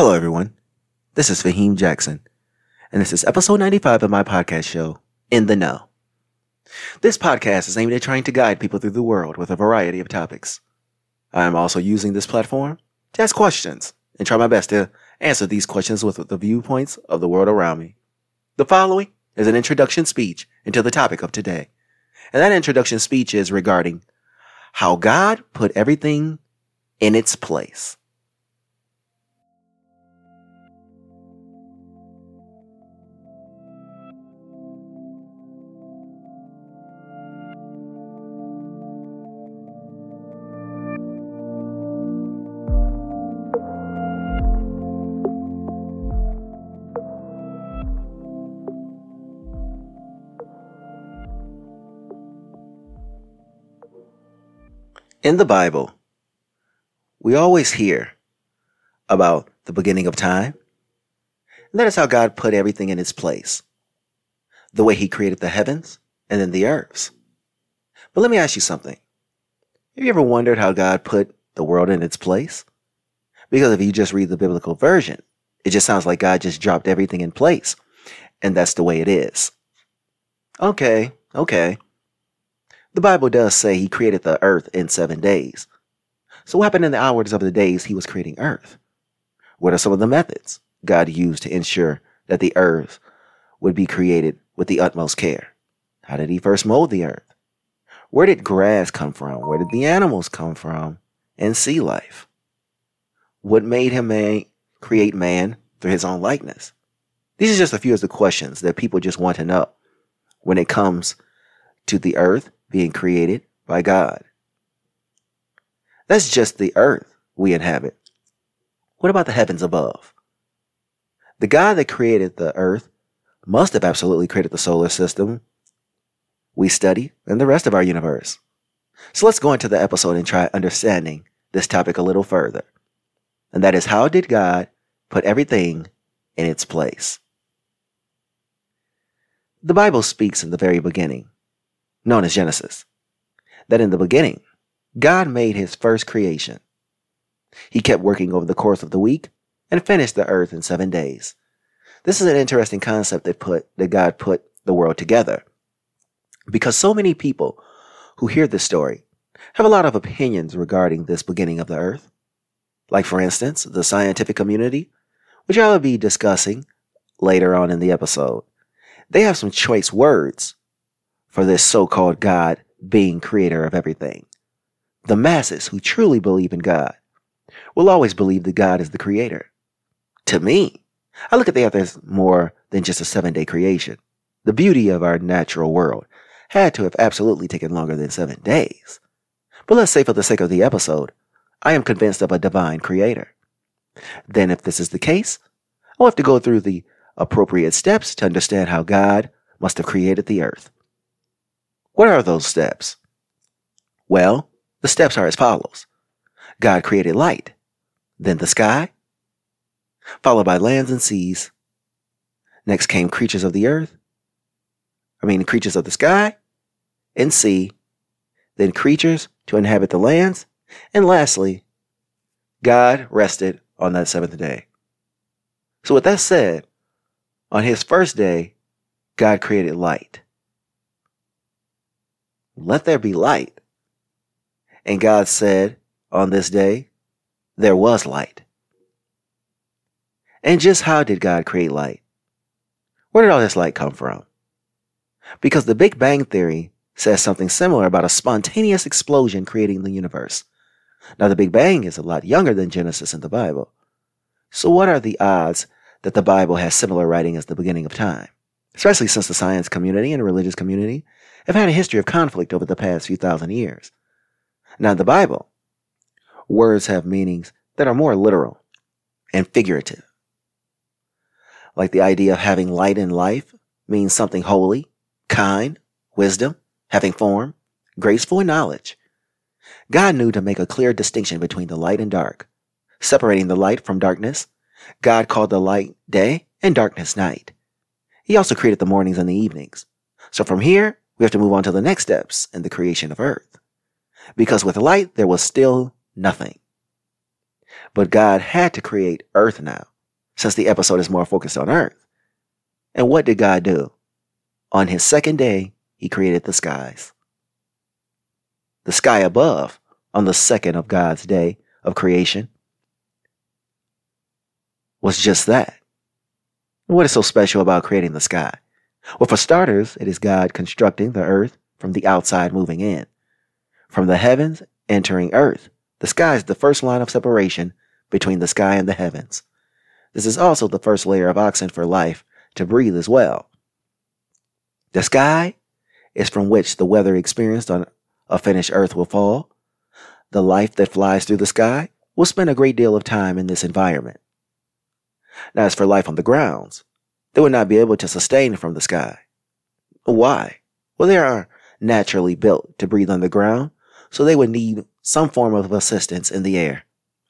Hello, everyone. This is Faheem Jackson, and this is episode 95 of my podcast show, In the Know. This podcast is aimed at trying to guide people through the world with a variety of topics. I am also using this platform to ask questions and try my best to answer these questions with the viewpoints of the world around me. The following is an introduction speech into the topic of today, and that introduction speech is regarding how God put everything in its place. In the Bible, we always hear about the beginning of time. And that is how God put everything in its place. The way he created the heavens and then the earths. But let me ask you something. Have you ever wondered how God put the world in its place? Because if you just read the biblical version, it just sounds like God just dropped everything in place. And that's the way it is. Okay, okay. The Bible does say he created the earth in seven days. So what happened in the hours of the days he was creating earth? What are some of the methods God used to ensure that the earth would be created with the utmost care? How did he first mold the earth? Where did grass come from? Where did the animals come from? And sea life? What made him man, create man through his own likeness? These are just a few of the questions that people just want to know when it comes to the earth being created by God. That's just the earth we inhabit. What about the heavens above? The God that created the earth must have absolutely created the solar system we study and the rest of our universe. So let's go into the episode and try understanding this topic a little further. And that is how did God put everything in its place? The Bible speaks in the very beginning known as Genesis, that in the beginning, God made his first creation. He kept working over the course of the week and finished the earth in seven days. This is an interesting concept that put that God put the world together. Because so many people who hear this story have a lot of opinions regarding this beginning of the earth. Like for instance, the scientific community, which I will be discussing later on in the episode. They have some choice words for this so-called God being creator of everything. The masses who truly believe in God will always believe that God is the creator. To me, I look at the earth as more than just a seven day creation. The beauty of our natural world had to have absolutely taken longer than seven days. But let's say for the sake of the episode, I am convinced of a divine creator. Then if this is the case, I'll have to go through the appropriate steps to understand how God must have created the earth. What are those steps? Well, the steps are as follows God created light, then the sky, followed by lands and seas. Next came creatures of the earth, I mean, creatures of the sky and sea, then creatures to inhabit the lands, and lastly, God rested on that seventh day. So, with that said, on his first day, God created light let there be light. And God said, on this day, there was light. And just how did God create light? Where did all this light come from? Because the Big Bang Theory says something similar about a spontaneous explosion creating the universe. Now, the Big Bang is a lot younger than Genesis in the Bible. So, what are the odds that the Bible has similar writing as the beginning of time? Especially since the science community and religious community have had a history of conflict over the past few thousand years. Now, in the Bible, words have meanings that are more literal and figurative. Like the idea of having light in life means something holy, kind, wisdom, having form, graceful, and knowledge. God knew to make a clear distinction between the light and dark, separating the light from darkness. God called the light day and darkness night. He also created the mornings and the evenings. So from here, we have to move on to the next steps in the creation of earth. Because with light, there was still nothing. But God had to create earth now, since the episode is more focused on earth. And what did God do? On his second day, he created the skies. The sky above, on the second of God's day of creation, was just that. What is so special about creating the sky? Well, for starters, it is God constructing the earth from the outside moving in. From the heavens entering earth, the sky is the first line of separation between the sky and the heavens. This is also the first layer of oxygen for life to breathe as well. The sky is from which the weather experienced on a finished earth will fall. The life that flies through the sky will spend a great deal of time in this environment. Now, as for life on the grounds, they would not be able to sustain from the sky. Why? Well, they are naturally built to breathe on the ground, so they would need some form of assistance in the air.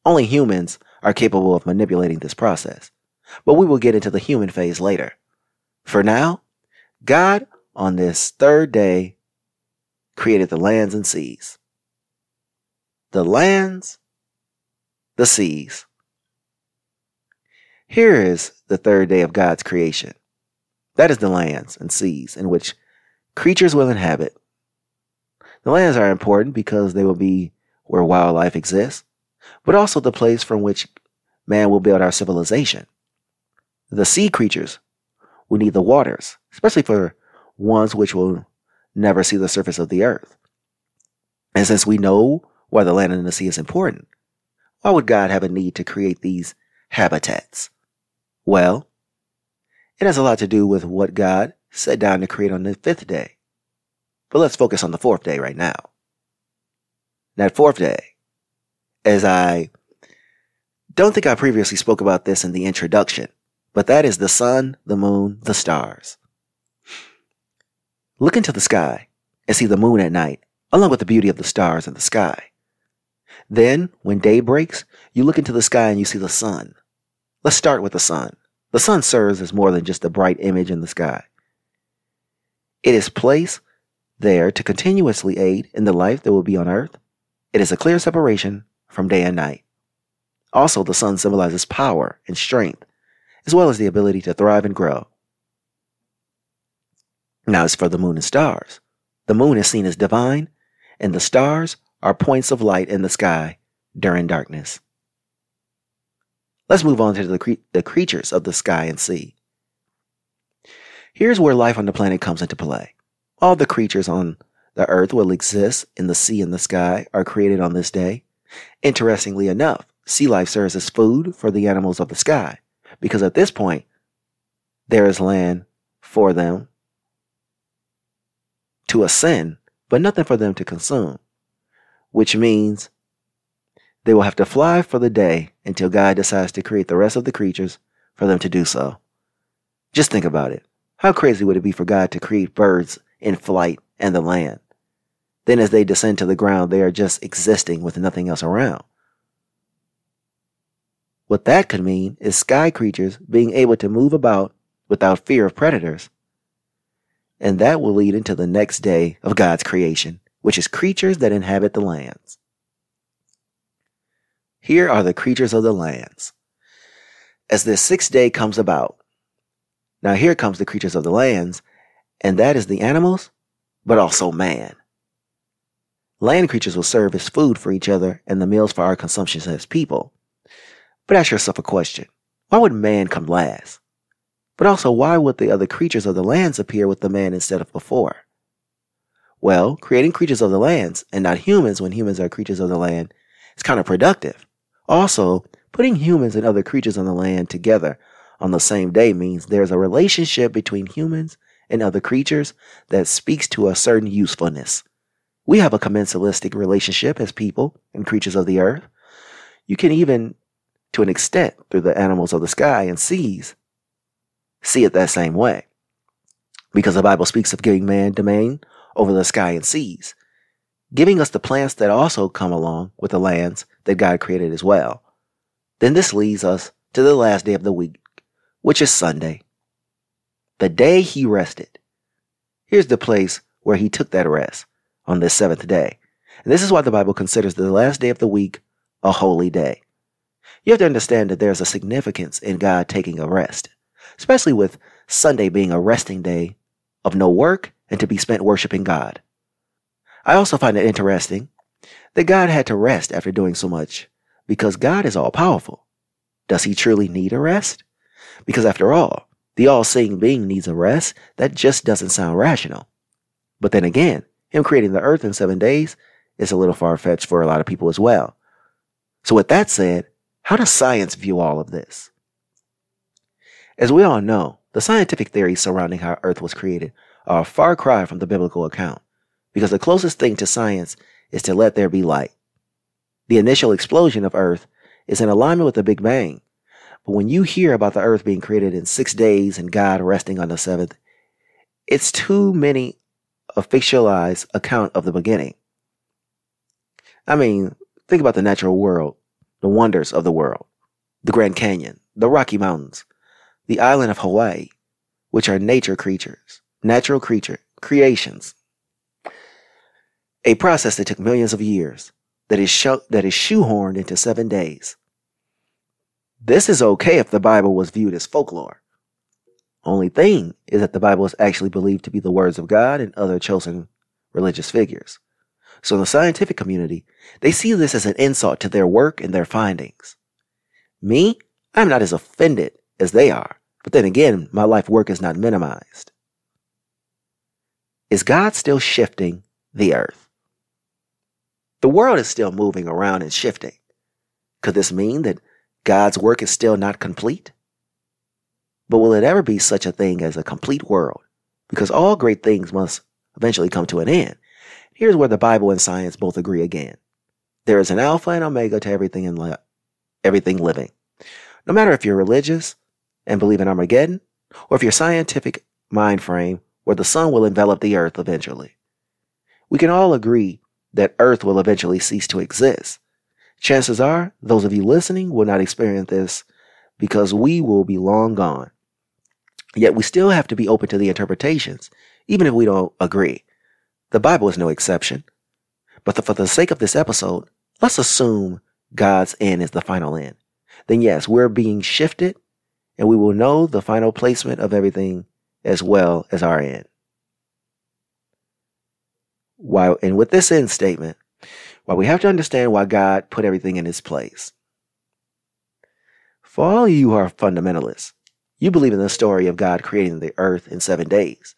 Only humans are capable of manipulating this process, but we will get into the human phase later. For now, God, on this third day, created the lands and seas. The lands, the seas. Here is the third day of God's creation. That is the lands and seas in which creatures will inhabit. The lands are important because they will be where wildlife exists, but also the place from which man will build our civilization. The sea creatures will need the waters, especially for ones which will never see the surface of the earth. And since we know why the land and the sea is important, why would God have a need to create these habitats? Well, it has a lot to do with what God set down to create on the fifth day. But let's focus on the fourth day right now. That fourth day, as I don't think I previously spoke about this in the introduction, but that is the sun, the moon, the stars. Look into the sky and see the moon at night, along with the beauty of the stars in the sky. Then, when day breaks, you look into the sky and you see the sun. Let's start with the sun. The sun serves as more than just a bright image in the sky. It is placed there to continuously aid in the life that will be on earth. It is a clear separation from day and night. Also, the sun symbolizes power and strength, as well as the ability to thrive and grow. Now, as for the moon and stars, the moon is seen as divine, and the stars are points of light in the sky during darkness. Let's move on to the, cre- the creatures of the sky and sea. Here's where life on the planet comes into play. All the creatures on the earth will exist in the sea and the sky are created on this day. Interestingly enough, sea life serves as food for the animals of the sky because at this point, there is land for them to ascend, but nothing for them to consume, which means they will have to fly for the day until God decides to create the rest of the creatures for them to do so. Just think about it. How crazy would it be for God to create birds in flight and the land? Then, as they descend to the ground, they are just existing with nothing else around. What that could mean is sky creatures being able to move about without fear of predators. And that will lead into the next day of God's creation, which is creatures that inhabit the lands. Here are the creatures of the lands. As this sixth day comes about, now here comes the creatures of the lands, and that is the animals, but also man. Land creatures will serve as food for each other and the meals for our consumption as people. But ask yourself a question. Why would man come last? But also, why would the other creatures of the lands appear with the man instead of before? Well, creating creatures of the lands and not humans when humans are creatures of the land is counterproductive. Also, putting humans and other creatures on the land together on the same day means there's a relationship between humans and other creatures that speaks to a certain usefulness. We have a commensalistic relationship as people and creatures of the earth. You can even, to an extent, through the animals of the sky and seas, see it that same way. Because the Bible speaks of giving man domain over the sky and seas giving us the plants that also come along with the lands that God created as well. Then this leads us to the last day of the week, which is Sunday. The day he rested. Here's the place where he took that rest on this seventh day. And this is why the Bible considers the last day of the week a holy day. you have to understand that there's a significance in God taking a rest, especially with Sunday being a resting day of no work and to be spent worshiping God. I also find it interesting that God had to rest after doing so much because God is all powerful. Does he truly need a rest? Because after all, the all seeing being needs a rest. That just doesn't sound rational. But then again, him creating the earth in seven days is a little far fetched for a lot of people as well. So, with that said, how does science view all of this? As we all know, the scientific theories surrounding how Earth was created are a far cry from the biblical account, because the closest thing to science is to let there be light. The initial explosion of Earth is in alignment with the Big Bang, but when you hear about the Earth being created in six days and God resting on the seventh, it's too many a fictionalized account of the beginning. I mean, think about the natural world the wonders of the world, the Grand Canyon, the Rocky Mountains, the island of Hawaii, which are nature creatures, natural creature creations. A process that took millions of years, that is, sho- that is shoehorned into seven days. This is okay if the Bible was viewed as folklore. Only thing is that the Bible is actually believed to be the words of God and other chosen religious figures. So in the scientific community, they see this as an insult to their work and their findings. Me, I'm not as offended as they are, but then again, my life work is not minimized. Is God still shifting the earth? The world is still moving around and shifting. Could this mean that God's work is still not complete? But will it ever be such a thing as a complete world? Because all great things must eventually come to an end. Here's where the Bible and science both agree again. There is an alpha and omega to everything in li- everything living. No matter if you're religious and believe in Armageddon, or if you're scientific mind frame where the sun will envelop the earth eventually. We can all agree that earth will eventually cease to exist. Chances are those of you listening will not experience this because we will be long gone. Yet we still have to be open to the interpretations, even if we don't agree. The Bible is no exception. But for the sake of this episode, let's assume God's end is the final end. Then yes, we're being shifted and we will know the final placement of everything as well as our end. While, and with this end statement, why we have to understand why God put everything in its place. For all you who are fundamentalists, you believe in the story of God creating the earth in seven days.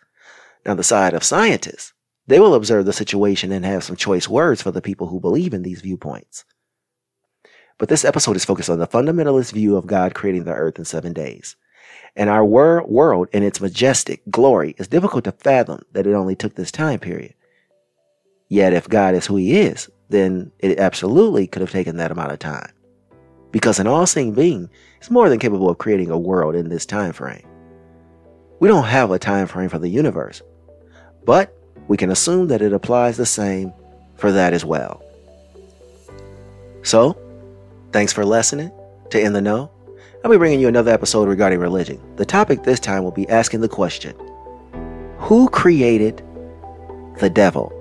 Now, the side of scientists, they will observe the situation and have some choice words for the people who believe in these viewpoints. But this episode is focused on the fundamentalist view of God creating the earth in seven days. And our wor- world in its majestic glory is difficult to fathom that it only took this time period. Yet if God is who he is, then it absolutely could have taken that amount of time. Because an all-seeing being is more than capable of creating a world in this time frame. We don't have a time frame for the universe, but we can assume that it applies the same for that as well. So, thanks for listening to In the Know. I'll be bringing you another episode regarding religion. The topic this time will be asking the question Who created the devil?